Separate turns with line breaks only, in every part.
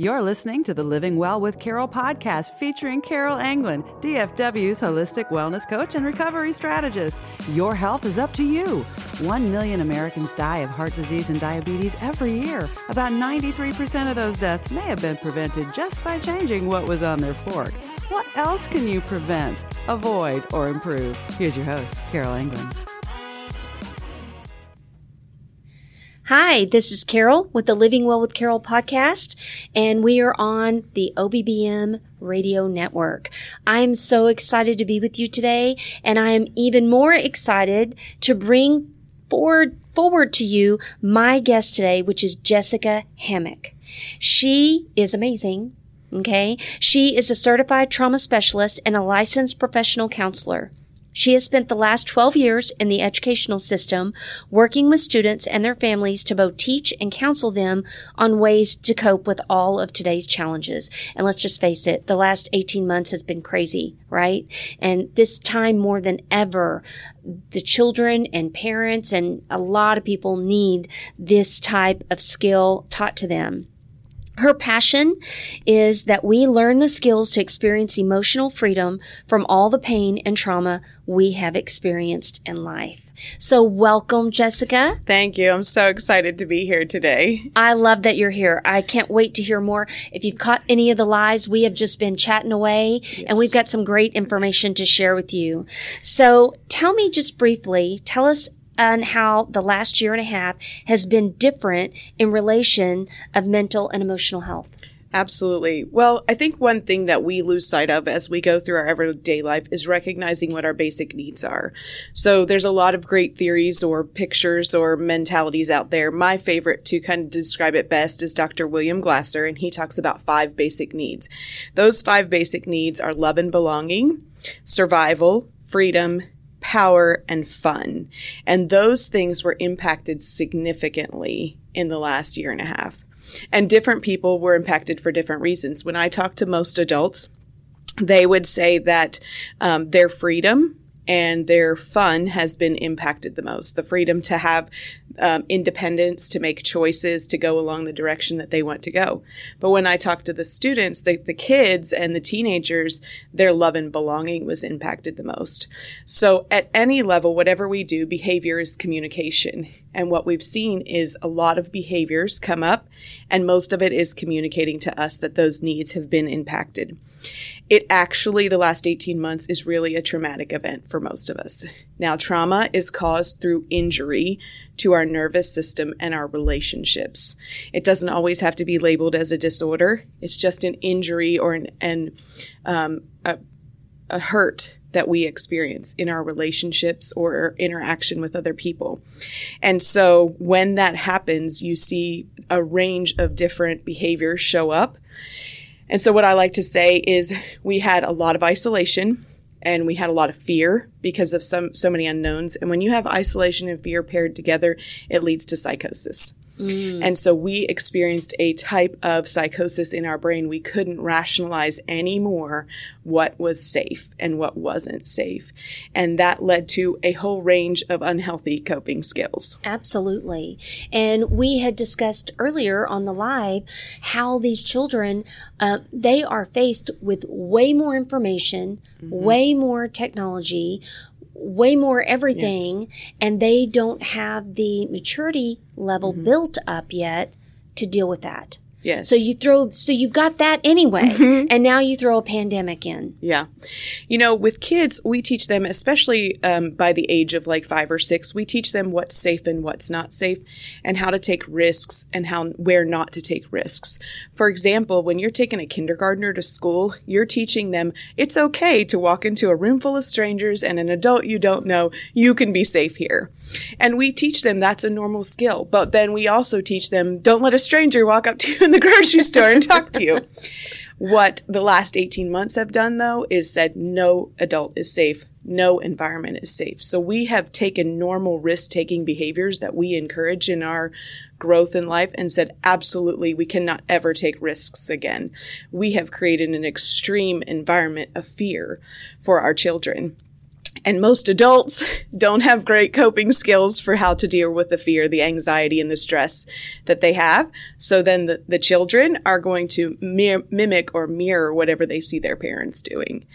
You're listening to the Living Well with Carol podcast featuring Carol Anglin, DFW's holistic wellness coach and recovery strategist. Your health is up to you. One million Americans die of heart disease and diabetes every year. About 93% of those deaths may have been prevented just by changing what was on their fork. What else can you prevent, avoid, or improve? Here's your host, Carol Anglin.
Hi, this is Carol with the Living Well with Carol podcast, and we are on the OBBM radio network. I am so excited to be with you today, and I am even more excited to bring forward, forward to you my guest today, which is Jessica Hammock. She is amazing. Okay. She is a certified trauma specialist and a licensed professional counselor. She has spent the last 12 years in the educational system working with students and their families to both teach and counsel them on ways to cope with all of today's challenges. And let's just face it, the last 18 months has been crazy, right? And this time more than ever, the children and parents and a lot of people need this type of skill taught to them. Her passion is that we learn the skills to experience emotional freedom from all the pain and trauma we have experienced in life. So welcome, Jessica.
Thank you. I'm so excited to be here today.
I love that you're here. I can't wait to hear more. If you've caught any of the lies, we have just been chatting away yes. and we've got some great information to share with you. So tell me just briefly, tell us and how the last year and a half has been different in relation of mental and emotional health.
Absolutely. Well, I think one thing that we lose sight of as we go through our everyday life is recognizing what our basic needs are. So there's a lot of great theories or pictures or mentalities out there. My favorite to kind of describe it best is Dr. William Glasser, and he talks about five basic needs. Those five basic needs are love and belonging, survival, freedom, power, and fun. And those things were impacted significantly in the last year and a half. And different people were impacted for different reasons. When I talk to most adults, they would say that um, their freedom and their fun has been impacted the most. The freedom to have um, independence, to make choices, to go along the direction that they want to go. But when I talk to the students, the, the kids and the teenagers, their love and belonging was impacted the most. So at any level, whatever we do, behavior is communication. And what we've seen is a lot of behaviors come up, and most of it is communicating to us that those needs have been impacted it actually, the last 18 months is really a traumatic event for most of us. Now, trauma is caused through injury to our nervous system and our relationships. It doesn't always have to be labeled as a disorder. It's just an injury or an, an um, a, a hurt that we experience in our relationships or interaction with other people. And so when that happens, you see a range of different behaviors show up and so what I like to say is we had a lot of isolation and we had a lot of fear because of some so many unknowns. And when you have isolation and fear paired together, it leads to psychosis. Mm. And so we experienced a type of psychosis in our brain. We couldn't rationalize anymore what was safe and what wasn't safe. And that led to a whole range of unhealthy coping skills.
Absolutely. And we had discussed earlier on the live how these children, uh, they are faced with way more information, mm-hmm. way more technology, way more everything yes. and they don't have the maturity level mm-hmm. built up yet to deal with that.
Yes.
So you throw, so you've got that anyway, mm-hmm. and now you throw a pandemic in.
Yeah. You know, with kids, we teach them, especially um, by the age of like five or six, we teach them what's safe and what's not safe, and how to take risks and how where not to take risks. For example, when you're taking a kindergartner to school, you're teaching them it's okay to walk into a room full of strangers and an adult you don't know. You can be safe here, and we teach them that's a normal skill. But then we also teach them don't let a stranger walk up to you in the grocery store and talk to you. What the last 18 months have done, though, is said no adult is safe, no environment is safe. So we have taken normal risk taking behaviors that we encourage in our growth in life and said, absolutely, we cannot ever take risks again. We have created an extreme environment of fear for our children. And most adults don't have great coping skills for how to deal with the fear, the anxiety, and the stress that they have. So then the, the children are going to mir- mimic or mirror whatever they see their parents doing.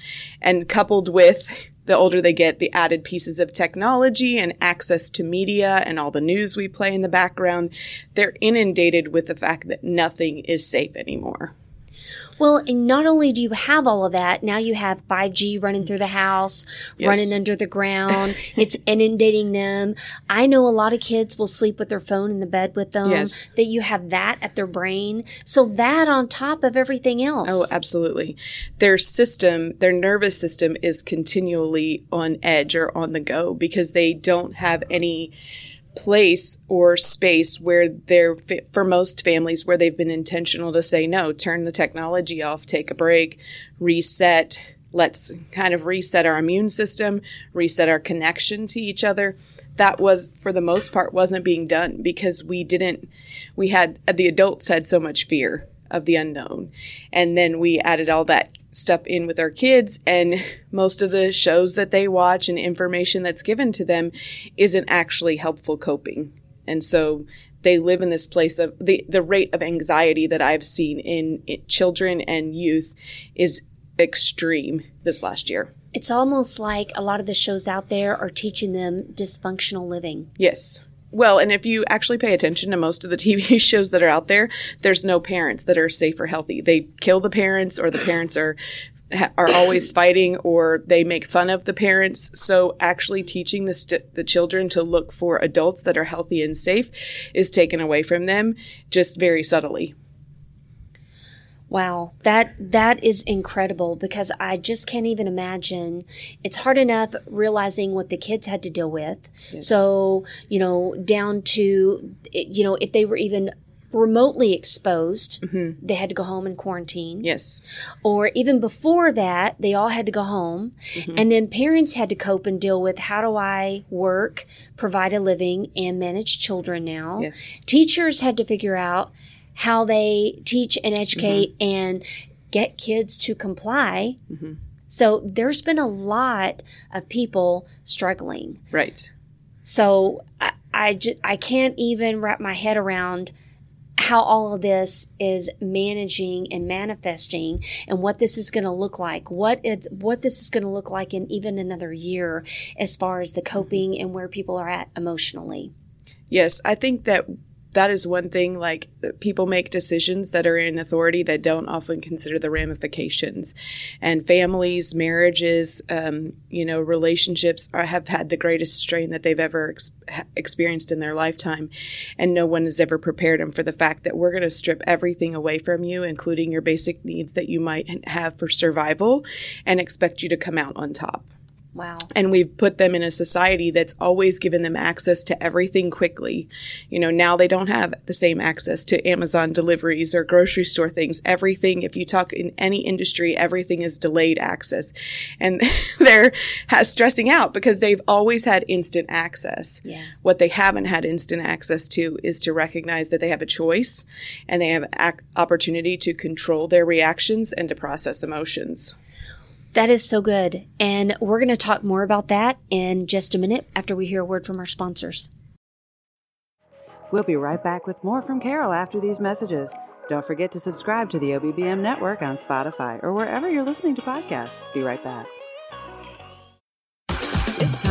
And coupled with the older they get, the added pieces of technology and access to media and all the news we play in the background, they're inundated with the fact that nothing is safe anymore.
Well, and not only do you have all of that, now you have 5G running through the house,
Yes.
running under the ground. it's inundating them. I know a lot of kids will sleep with their phone in the bed with them.
Yes.
That you have that at their brain. So that on top of everything else.
Oh, absolutely. Their system, their nervous system is continually on edge or on the go because they don't have any place or space where they're for most families where they've been intentional to say no, turn the technology off, take a break, reset, let's kind of reset our immune system, reset our connection to each other. That was for the most part wasn't being done because we didn't we had the adults had so much fear of the unknown. And then we added all that stuff in with our kids and most of the shows that they watch and information that's given to them isn't actually helpful coping. And so they live in this place of the, the rate of anxiety that I've seen in, in children and youth is extreme this last year.
It's almost like a lot of the shows out there are teaching them dysfunctional living.
Yes. Well, and if you actually pay attention to most of the TV shows that are out there, there's no parents that are safe or healthy. They kill the parents, or the parents are are always fighting, or they make fun of the parents. So, actually teaching the st- the children to look for adults that are healthy and safe is taken away from them, just very subtly.
Wow, that that is incredible because I just can't even imagine. It's hard enough realizing what the kids had to deal with. So, you know, down to you know, if they were even remotely exposed, mm-hmm. they had to go home and quarantine.
Yes.
Or even before that, they all had to go home. Mm-hmm. And then parents had to cope and deal with how do I work, provide a living, and manage children now.
Yes.
Teachers had to figure out how they teach and educate mm-hmm. and get kids to comply. Mm-hmm. So there's been a lot of people struggling.
Right.
So I, I, can't even wrap my head around how all of this is managing and manifesting and what this is going to look like what it's what this is going to look like in even another year as far as the coping mm-hmm. and where people are at emotionally
Yes, I think that that is one thing like people make decisions that are in authority that don't often consider the ramifications. And families marriages um, you know relationships are, have had the greatest strain that they've ever ex- experienced in their lifetime. And no one has ever prepared them for the fact that we're going to strip everything away from you including your basic needs that you might have for survival and expect you to come out on top
wow
and we've put them in a society that's always given them access to everything quickly. You know, now they don't have the same access to Amazon deliveries or grocery store things. Everything, if you talk in any industry, everything is delayed access. And they're stressing out because they've always had instant access.
Yeah.
What they haven't had instant access to is to recognize that they have a choice and they have ac- opportunity to control their reactions and to process emotions.
That is so good and we're going to talk more about that in just a minute after we hear a word from our sponsors
We'll be right back with more from Carol after these messages. Don't forget to subscribe to the OBBM network on Spotify or wherever you're listening to podcasts. Be right back.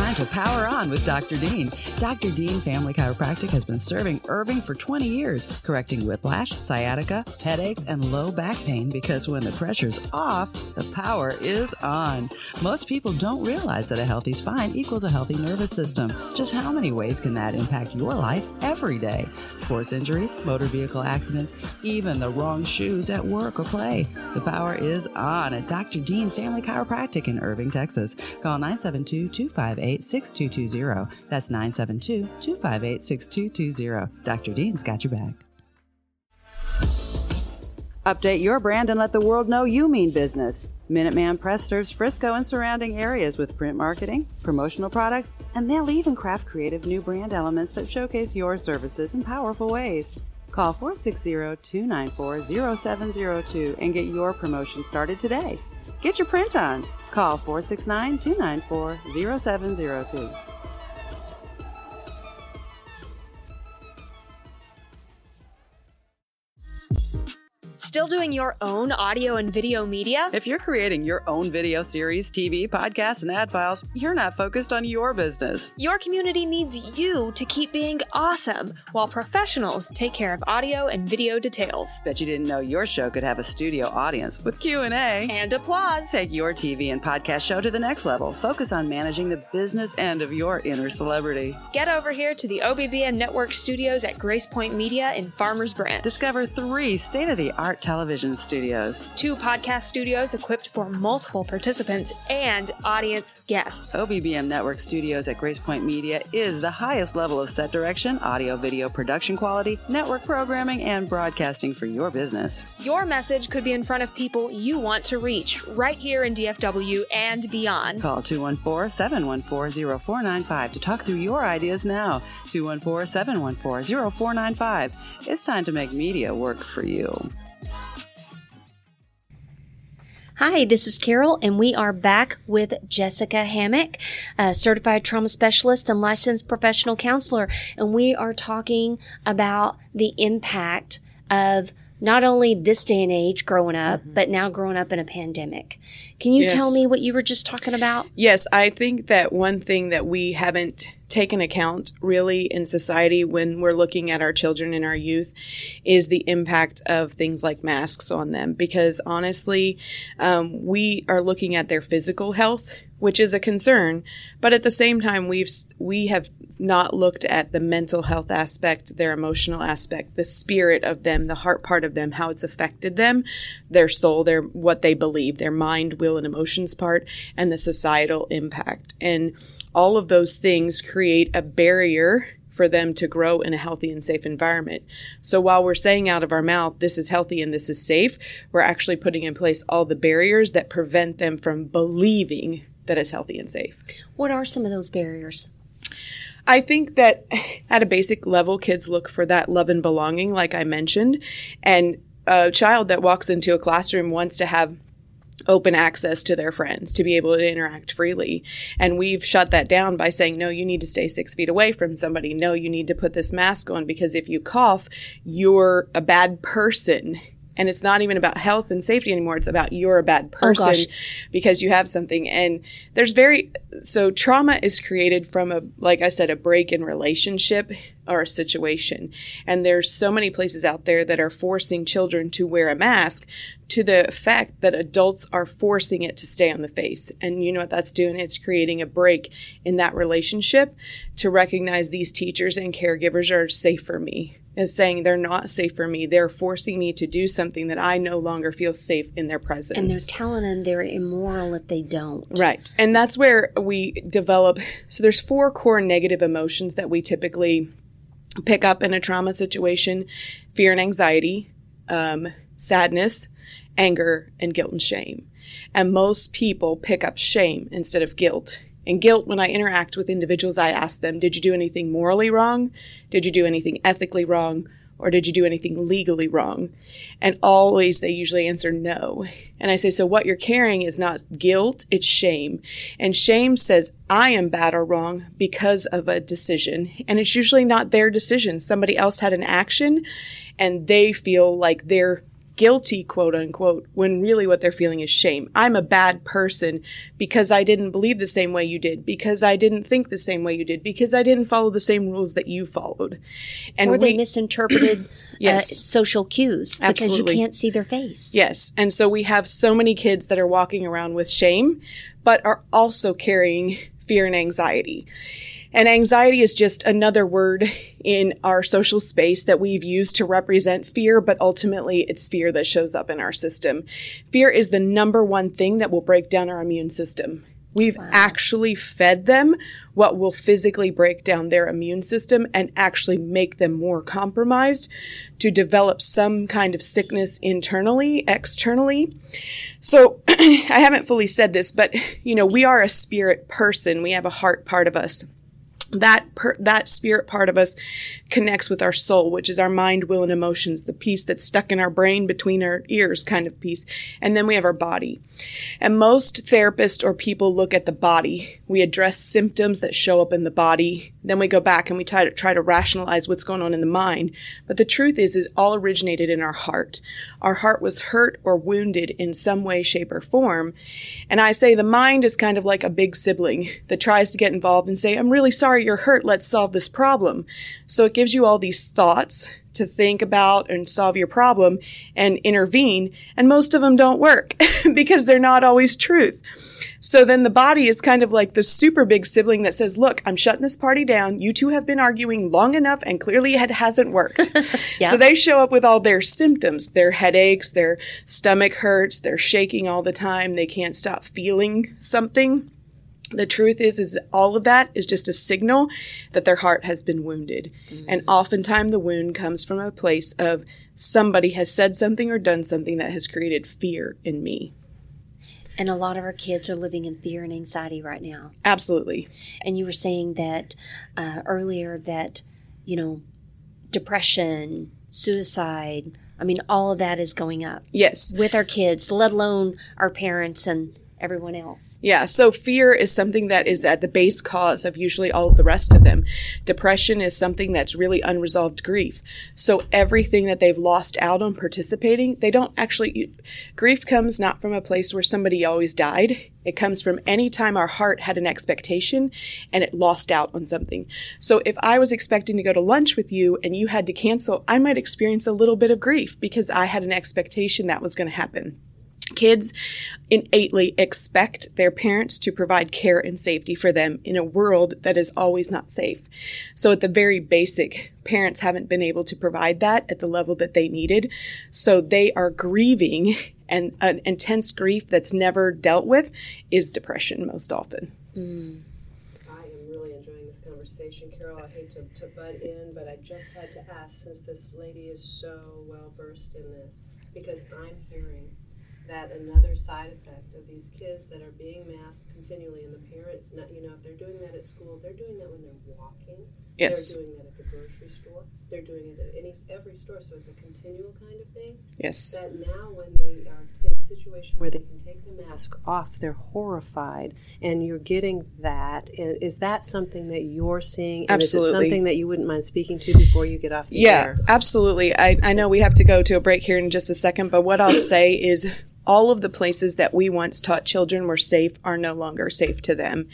Time to power on with Dr. Dean. Dr. Dean Family Chiropractic has been serving Irving for 20 years, correcting whiplash, sciatica, headaches, and low back pain because when the pressure's off, the power is on. Most people don't realize that a healthy spine equals a healthy nervous system. Just how many ways can that impact your life every day? Sports injuries, motor vehicle accidents, even the wrong shoes at work or play. The power is on at Dr. Dean Family Chiropractic in Irving, Texas. Call 972 258 6220. That's 972 258 6220. Dr. Dean's got your back. Update your brand and let the world know you mean business. Minuteman Press serves Frisco and surrounding areas with print marketing, promotional products, and they'll even craft creative new brand elements that showcase your services in powerful ways. Call 460 294 0702 and get your promotion started today. Get your print on. Call 469 294 0702.
Still doing your own audio and video media?
If you're creating your own video series, TV, podcasts, and ad files, you're not focused on your business.
Your community needs you to keep being awesome, while professionals take care of audio and video details.
Bet you didn't know your show could have a studio audience with Q&A
and applause.
Take your TV and podcast show to the next level. Focus on managing the business end of your inner celebrity.
Get over here to the OBBM Network studios at Grace Point Media in Farmers Branch.
Discover three state-of-the-art television studios,
two podcast studios equipped for multiple participants and audience guests.
OBBM Network Studios at Grace Point Media is the highest level of set direction, audio video production quality, network programming, and broadcasting for your business.
Your message could be in front of people you want to reach right here in DFW and beyond.
Call 214 714 0495 to talk through your ideas now. 214 714 0495. It's time to make media work for you.
Hi, this is Carol, and we are back with Jessica Hammock, a certified trauma specialist and licensed professional counselor. And we are talking about the impact of not only this day and age growing up, mm-hmm. but now growing up in a pandemic. Can you yes. tell me what you were just talking about?
Yes, I think that one thing that we haven't taken account really in society when we're looking at our children and our youth is the impact of things like masks on them. Because honestly, um, we are looking at their physical health which is a concern. But at the same time, we've we have not looked at the mental health aspect, their emotional aspect, the spirit of them, the heart part of them, how it's affected them, their soul, their what they believe, their mind, will, and emotions part, and the societal impact. And all of those things create a barrier for them to grow in a healthy and safe environment. So while we're saying out of our mouth, this is healthy and this is safe, we're actually putting in place all the barriers that prevent them from believing that is healthy and safe.
What are some of those barriers?
I think that at a basic level, kids look for that love and belonging, like I mentioned. And a child that walks into a classroom wants to have open access to their friends to be able to interact freely. And we've shut that down by saying, no, you need to stay six feet away from somebody. No, you need to put this mask on because if you cough, you're a bad person and it's not even about health and safety anymore. It's about you're a bad oh, person oh because you have something. And there's very so trauma is created from a like i said a break in relationship or a situation and there's so many places out there that are forcing children to wear a mask to the effect that adults are forcing it to stay on the face and you know what that's doing it's creating a break in that relationship to recognize these teachers and caregivers are safe for me is saying they're not safe for me. They're forcing me to do something that I no longer feel safe in their presence.
And they're telling them they're immoral if they don't.
Right. And that's where we develop. So there's four core negative emotions that we typically pick up in a trauma situation fear and anxiety, um, sadness, anger, and guilt and shame. And most people pick up shame instead of guilt and guilt, when I interact with individuals, I ask them, Did you do anything morally wrong? Did you do anything ethically wrong? Or did you do anything legally wrong? And always they usually answer no. And I say, So what you're carrying is not guilt, it's shame. And shame says, I am bad or wrong because of a decision. And it's usually not their decision. Somebody else had an action and they feel like they're guilty, quote unquote, when really what they're feeling is shame. I'm a bad person because I didn't believe the same way you did, because I didn't think the same way you did, because I didn't follow the same rules that you followed.
And or they we, misinterpreted uh, yes, uh, social cues because you can't see their face.
Yes. And so we have so many kids that are walking around with shame, but are also carrying fear and anxiety. And anxiety is just another word in our social space that we've used to represent fear, but ultimately it's fear that shows up in our system. Fear is the number one thing that will break down our immune system. We've wow. actually fed them what will physically break down their immune system and actually make them more compromised to develop some kind of sickness internally, externally. So I haven't fully said this, but you know, we are a spirit person. We have a heart part of us that per, that spirit part of us connects with our soul which is our mind will and emotions the piece that's stuck in our brain between our ears kind of piece. And then we have our body. And most therapists or people look at the body. We address symptoms that show up in the body then we go back and we try to try to rationalize what's going on in the mind but the truth is it all originated in our heart our heart was hurt or wounded in some way shape or form and i say the mind is kind of like a big sibling that tries to get involved and say i'm really sorry you're hurt. Let's solve this problem. So it gives you all these thoughts to think about and solve your problem and intervene. And most of them don't work because they're not always truth. So then the body is kind of like the super big sibling that says, look, I'm shutting this party down. You two have been arguing long enough and clearly it hasn't worked. yeah. So they show up with all their symptoms, their headaches, their stomach hurts, they're shaking all the time. They can't stop feeling something the truth is is all of that is just a signal that their heart has been wounded. Mm-hmm. and oftentimes the wound comes from a place of somebody has said something or done something that has created fear in me.
And a lot of our kids are living in fear and anxiety right now.
Absolutely.
And you were saying that uh, earlier that you know depression suicide i mean all of that is going up.
Yes.
With our kids let alone our parents and everyone else.
Yeah, so fear is something that is at the base cause of usually all of the rest of them. Depression is something that's really unresolved grief. So everything that they've lost out on participating, they don't actually grief comes not from a place where somebody always died. It comes from any time our heart had an expectation and it lost out on something. So if I was expecting to go to lunch with you and you had to cancel, I might experience a little bit of grief because I had an expectation that was going to happen. Kids innately expect their parents to provide care and safety for them in a world that is always not safe. So, at the very basic, parents haven't been able to provide that at the level that they needed. So, they are grieving, and an intense grief that's never dealt with is depression most often.
Mm. I am really enjoying this conversation, Carol. I hate to, to butt in, but I just had to ask since this lady is so well versed in this, because I'm hearing that another side effect of these kids that are being masked continually and the parents not you know if they're doing that at school they're doing that when they're walking.
Yes.
they're doing that at the grocery store. They're doing it at any every store so it's a continual kind of thing.
Yes.
That now when they are in a situation where they can take the mask off they're horrified and you're getting that. And is that something that you're seeing? And
absolutely
is it something that you wouldn't mind speaking to before you get off the
yeah
air?
absolutely. I, I know we have to go to a break here in just a second but what i'll say is all of the places that we once taught children were safe are no longer safe to them.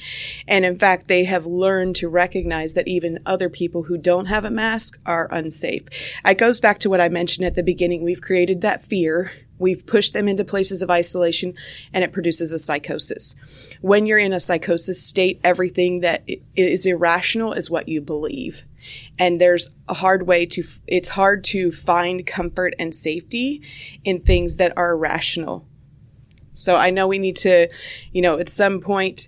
And in fact, they have learned to recognize that even other people who don't have a mask are unsafe. It goes back to what I mentioned at the beginning. We've created that fear. We've pushed them into places of isolation and it produces a psychosis. When you're in a psychosis state, everything that is irrational is what you believe and there's a hard way to it's hard to find comfort and safety in things that are irrational so i know we need to you know at some point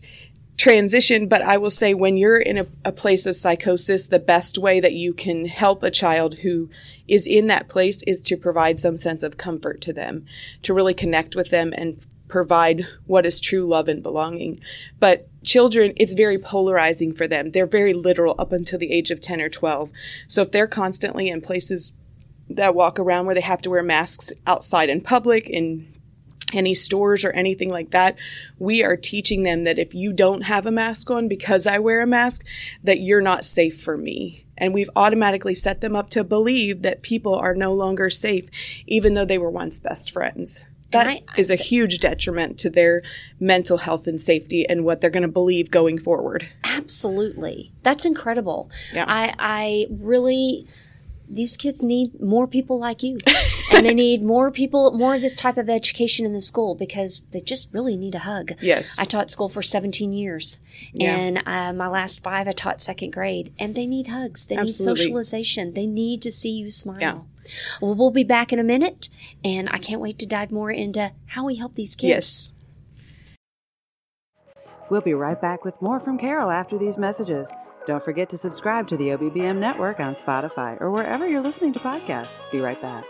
transition but i will say when you're in a, a place of psychosis the best way that you can help a child who is in that place is to provide some sense of comfort to them to really connect with them and provide what is true love and belonging. But children, it's very polarizing for them. They're very literal up until the age of 10 or 12. So if they're constantly in places that walk around where they have to wear masks outside in public, in any stores or anything like that, we are teaching them that if you don't have a mask on because I wear a mask, that you're not safe for me. And we've automatically set them up to believe that people are no longer safe, even though they were once best friends. That I, is a huge detriment to their mental health and safety and what they're going to believe going forward.
Absolutely. That's incredible.
Yeah.
I, I really, these kids need more people like you. and they need more people, more of this type of education in the school because they just really need a hug.
Yes.
I taught school for 17 years. Yeah. And uh, my last five, I taught second grade. And they need hugs. They Absolutely. need socialization. They need to see you smile. Yeah. Well, we'll be back in a minute, and I can't wait to dive more into how we help these kids.
Yes.
We'll be right back with more from Carol after these messages. Don't forget to subscribe to the OBBM network on Spotify or wherever you're listening to podcasts. Be right back.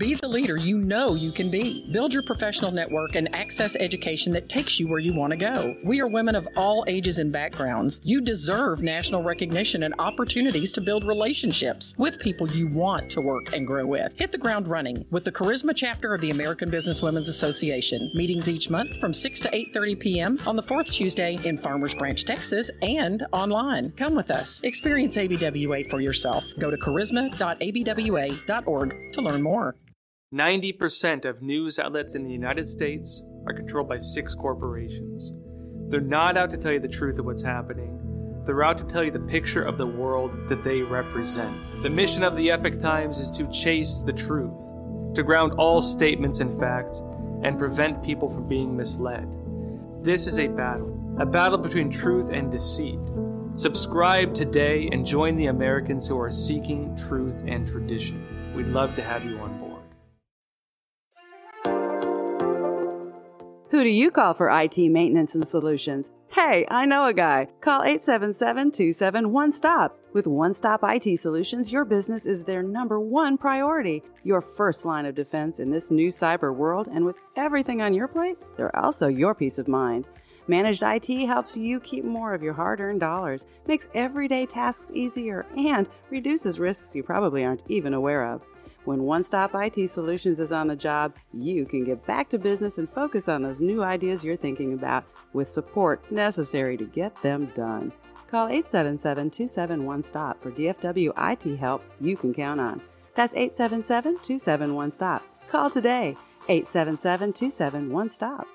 Be the leader you know you can be. Build your professional network and access education that takes you where you want to go. We are women of all ages and backgrounds. You deserve national recognition and opportunities to build relationships with people you want to work and grow with. Hit the ground running with the Charisma chapter of the American Business Women's Association. Meetings each month from 6 to 8:30 p.m. on the fourth Tuesday in Farmers Branch, Texas, and online. Come with us. Experience ABWA for yourself. Go to charisma.abwa.org to learn more.
90% of news outlets in the United States are controlled by six corporations. They're not out to tell you the truth of what's happening. They're out to tell you the picture of the world that they represent. The mission of the Epoch Times is to chase the truth, to ground all statements in facts, and prevent people from being misled. This is a battle, a battle between truth and deceit. Subscribe today and join the Americans who are seeking truth and tradition. We'd love to have you on board.
Who do you call for IT maintenance and solutions? Hey, I know a guy. Call 877-271-STOP. With One Stop IT Solutions, your business is their number one priority, your first line of defense in this new cyber world, and with everything on your plate, they're also your peace of mind. Managed IT helps you keep more of your hard earned dollars, makes everyday tasks easier, and reduces risks you probably aren't even aware of. When One Stop IT Solutions is on the job, you can get back to business and focus on those new ideas you're thinking about with support necessary to get them done. Call 877 271 STOP for DFW IT help you can count on. That's 877 271 STOP. Call today 877 271 STOP.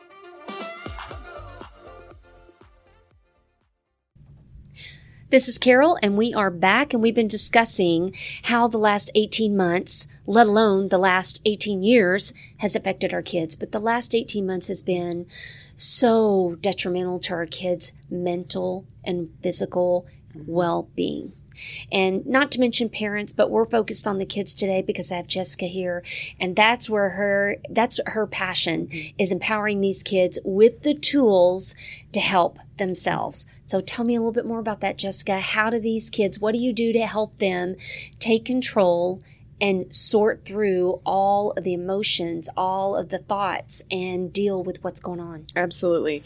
This is Carol, and we are back, and we've been discussing how the last 18 months, let alone the last 18 years, has affected our kids. But the last 18 months has been so detrimental to our kids' mental and physical well being. And not to mention parents, but we're focused on the kids today because I have Jessica here. And that's where her, that's her passion is empowering these kids with the tools to help themselves. So tell me a little bit more about that, Jessica. How do these kids, what do you do to help them take control and sort through all of the emotions, all of the thoughts, and deal with what's going on.
Absolutely.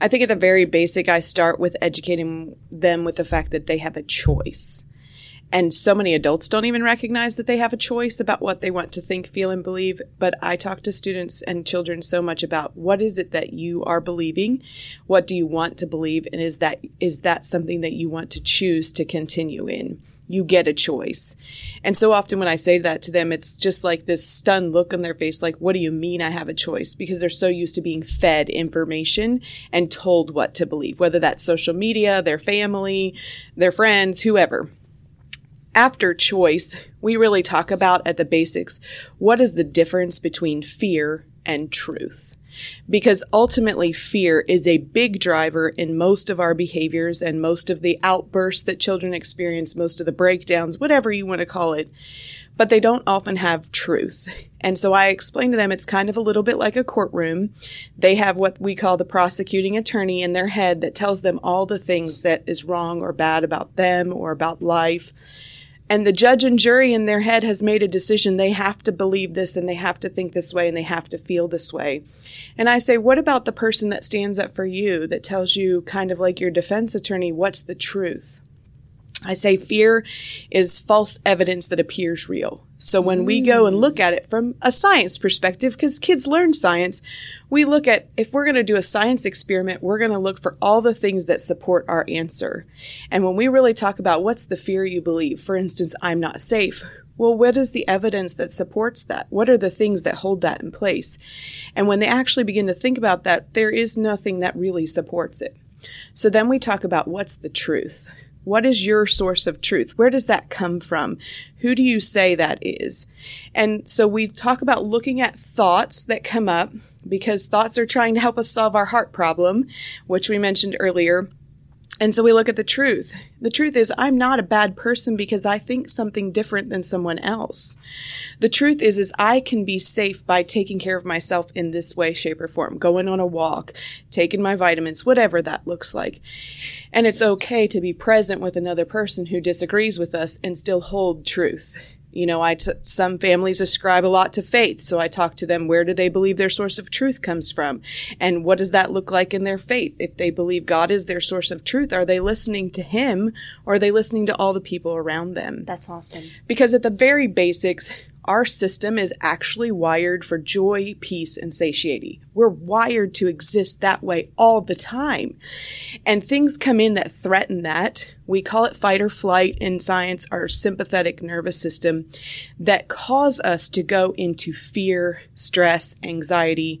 I think at the very basic, I start with educating them with the fact that they have a choice. And so many adults don't even recognize that they have a choice about what they want to think, feel, and believe. But I talk to students and children so much about what is it that you are believing? What do you want to believe? And is that, is that something that you want to choose to continue in? You get a choice. And so often when I say that to them, it's just like this stunned look on their face, like, what do you mean I have a choice? Because they're so used to being fed information and told what to believe, whether that's social media, their family, their friends, whoever after choice, we really talk about at the basics what is the difference between fear and truth. Because ultimately, fear is a big driver in most of our behaviors and most of the outbursts that children experience, most of the breakdowns, whatever you want to call it. But they don't often have truth. And so I explain to them it's kind of a little bit like a courtroom. They have what we call the prosecuting attorney in their head that tells them all the things that is wrong or bad about them or about life and the judge and jury in their head has made a decision they have to believe this and they have to think this way and they have to feel this way. And I say, what about the person that stands up for you that tells you, kind of like your defense attorney, what's the truth? I say fear is false evidence that appears real. So when we go and look at it from a science perspective, because kids learn science, we look at if we're going to do a science experiment, we're going to look for all the things that support our answer. And when we really talk about what's the fear you believe, for instance, I'm not safe. Well, what is the evidence that supports that? What are the things that hold that in place? And when they actually begin to think about that, there is nothing that really supports it. So then we talk about what's the truth. What is your source of truth? Where does that come from? Who do you say that is? And so we talk about looking at thoughts that come up because thoughts are trying to help us solve our heart problem, which we mentioned earlier. And so we look at the truth. The truth is, I'm not a bad person because I think something different than someone else. The truth is, is I can be safe by taking care of myself in this way, shape, or form, going on a walk, taking my vitamins, whatever that looks like. And it's okay to be present with another person who disagrees with us and still hold truth. You know, I t- some families ascribe a lot to faith, so I talk to them. Where do they believe their source of truth comes from, and what does that look like in their faith? If they believe God is their source of truth, are they listening to Him, or are they listening to all the people around them?
That's awesome.
Because at the very basics, our system is actually wired for joy, peace, and satiety. We're wired to exist that way all the time. And things come in that threaten that. We call it fight or flight in science, our sympathetic nervous system, that cause us to go into fear, stress, anxiety.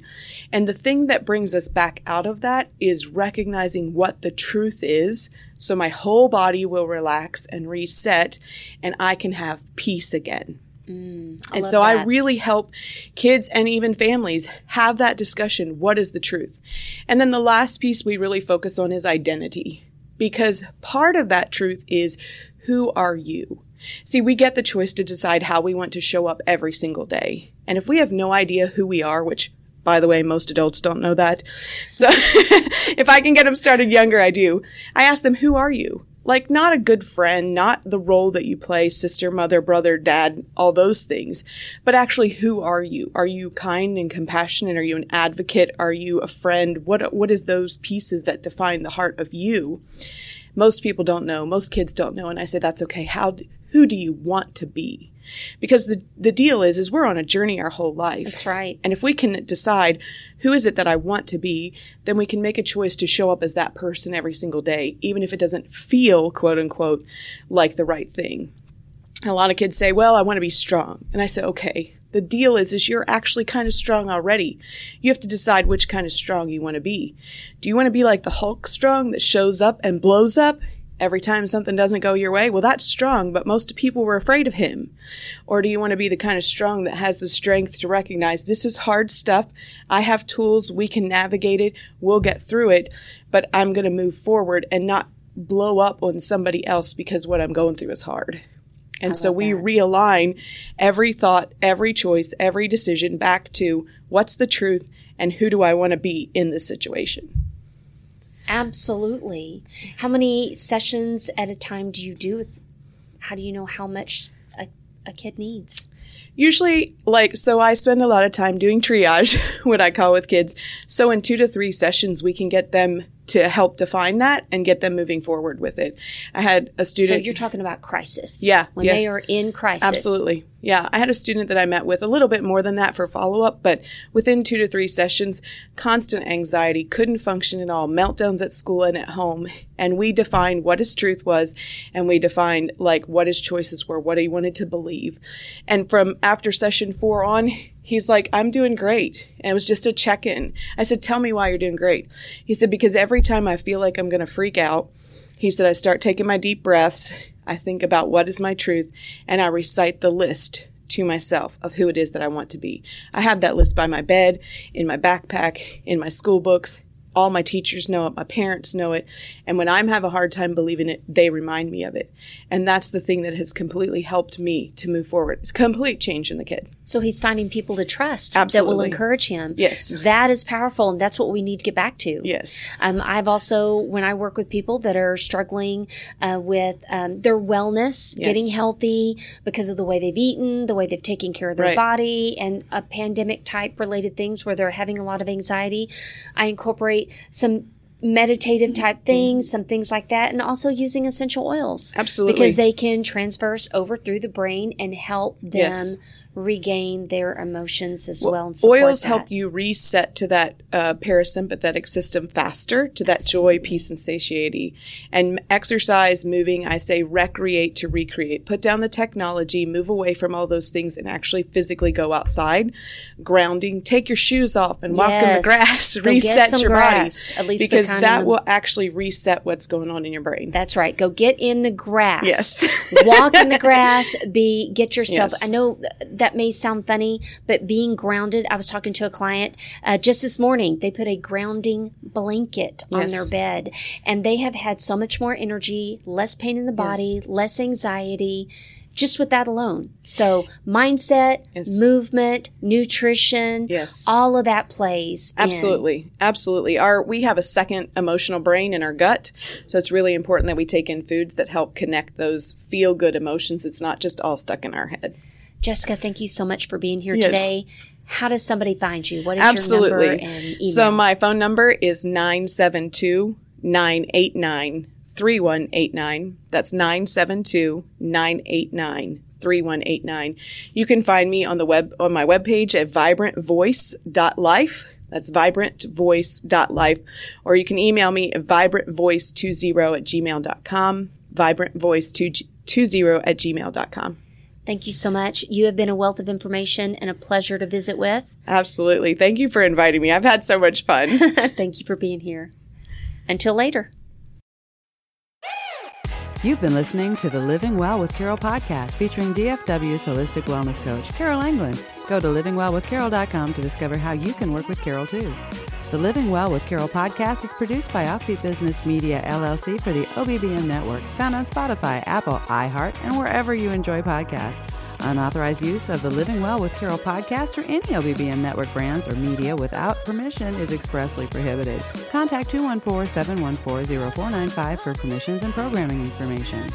And the thing that brings us back out of that is recognizing what the truth is. So my whole body will relax and reset, and I can have peace again Mm. and
love
so I really help kids and even families have that discussion. What is the truth? And then the last piece we really focus on is identity because part of that truth is who are you? See, we get the choice to decide how we want to show up every single day. And if we have no idea who we are, which by the way, most adults don't know that. So if I can get them started younger, I do. I ask them, who are you? Like, not a good friend, not the role that you play, sister, mother, brother, dad, all those things, but actually, who are you? Are you kind and compassionate? Are you an advocate? Are you a friend? What, what is those pieces that define the heart of you? Most people don't know. Most kids don't know. And I say, that's okay. How, who do you want to be? Because the, the deal is, is we're on a journey our whole life.
That's right.
And if we can decide who is it that I want to be, then we can make a choice to show up as that person every single day, even if it doesn't feel, quote unquote, like the right thing. A lot of kids say, well, I want to be strong. And I say, okay, the deal is, is you're actually kind of strong already. You have to decide which kind of strong you want to be. Do you want to be like the Hulk strong that shows up and blows up? Every time something doesn't go your way, well, that's strong, but most people were afraid of him. Or do you want to be the kind of strong that has the strength to recognize this is hard stuff? I have tools. We can navigate it. We'll get through it, but I'm going to move forward and not blow up on somebody else because what I'm going through is hard. And so we realign every thought, every choice, every decision back to what's the truth and who do I want to be in this situation.
Absolutely. How many sessions at a time do you do? With, How do you know how much a, a kid needs?
Usually, like, so I spend a lot of time doing triage, what I call with kids. So in two to three sessions, we can get them to help define that and get them moving forward with it. I had a
So
student.
you're talking about crisis.
Yeah,
When
yeah.
they are in crisis.
Absolutely. Yeah. I had a student that I met with a little bit more than that for follow up, but within two to three sessions, constant anxiety, couldn't function at all, meltdowns at school and at home. And we defined what his truth was and we defined like what his choices were, what he wanted to believe. And from after session four on, he's like, I'm doing great. And it was just a check in. I said, Tell me why you're doing great. He said, Because every time I feel like I'm going to freak out, he said, I start taking my deep breaths. I think about what is my truth and I recite the list to myself of who it is that I want to be. I have that list by my bed, in my backpack, in my school books. All my teachers know it, my parents know it. And when I'm have a hard time believing it, they remind me of it. And that's the thing that has completely helped me to move forward. It's a complete change in the kid.
So he's finding people to trust that will encourage him.
Yes.
That is powerful, and that's what we need to get back to.
Yes.
Um, I've also, when I work with people that are struggling uh, with um, their wellness,
Yes.
getting healthy because of the way they've eaten, the way they've taken care of their
Right.
body, and a pandemic type related things where they're having a lot of anxiety, I incorporate some meditative type things, some things like that, and also using essential oils.
Absolutely.
Because they can transverse over through the brain and help them
Yes.
Regain their emotions as well. and
Oils
that.
help you reset to that uh, parasympathetic system faster, to that joy, peace, and satiety. And exercise, moving, I say recreate to recreate. Put down the technology, move away from all those things, and actually physically go outside. Grounding, take your shoes off and walk in the grass.
Go
reset your
grass,
body
at least
because that will actually reset what's going on in your brain.
That's right. Go get in the grass.
Yes.
Walk in the grass. Be get yourself.
Yes.
I know that may sound funny, but being grounded. I was talking to a client uh, just this morning. They put a grounding blanket on their bed, and they have had so much more energy, less pain in the body, less anxiety. just with that alone. So mindset,
Yes.
movement, nutrition,
Yes.
all of that plays. in.
Absolutely. Absolutely. Our we have a second emotional brain in our gut. So it's really important that we take in foods that help connect those feel good emotions. It's not just all stuck in our head.
Jessica, thank you so much for being here
Yes.
today. How does somebody find you? What is
Absolutely.
your number and email?
So my phone number is 972 989 3189. That's 972 989 3189. You can find me on the web on my webpage at vibrantvoice.life. That's vibrantvoice.life. Or you can email me at vibrantvoice20 at gmail.com. Vibrantvoice20 at gmail.com.
Thank you so much. You have been a wealth of information and a pleasure to visit with.
Absolutely. Thank you for inviting me. I've had so much fun.
Thank you for being here. Until later.
You've been listening to the Living Well with Carol podcast featuring DFW's holistic wellness coach, Carol Anglin. Go to livingwellwithcarol.com to discover how you can work with Carol too. The Living Well with Carol podcast is produced by Offbeat Business Media LLC for the OBBM network, found on Spotify, Apple, iHeart, and wherever you enjoy podcasts. Unauthorized use of the Living Well with Carol podcast or any OBBM network brands or media without permission is expressly prohibited. Contact 214 714 0495 for permissions and programming information.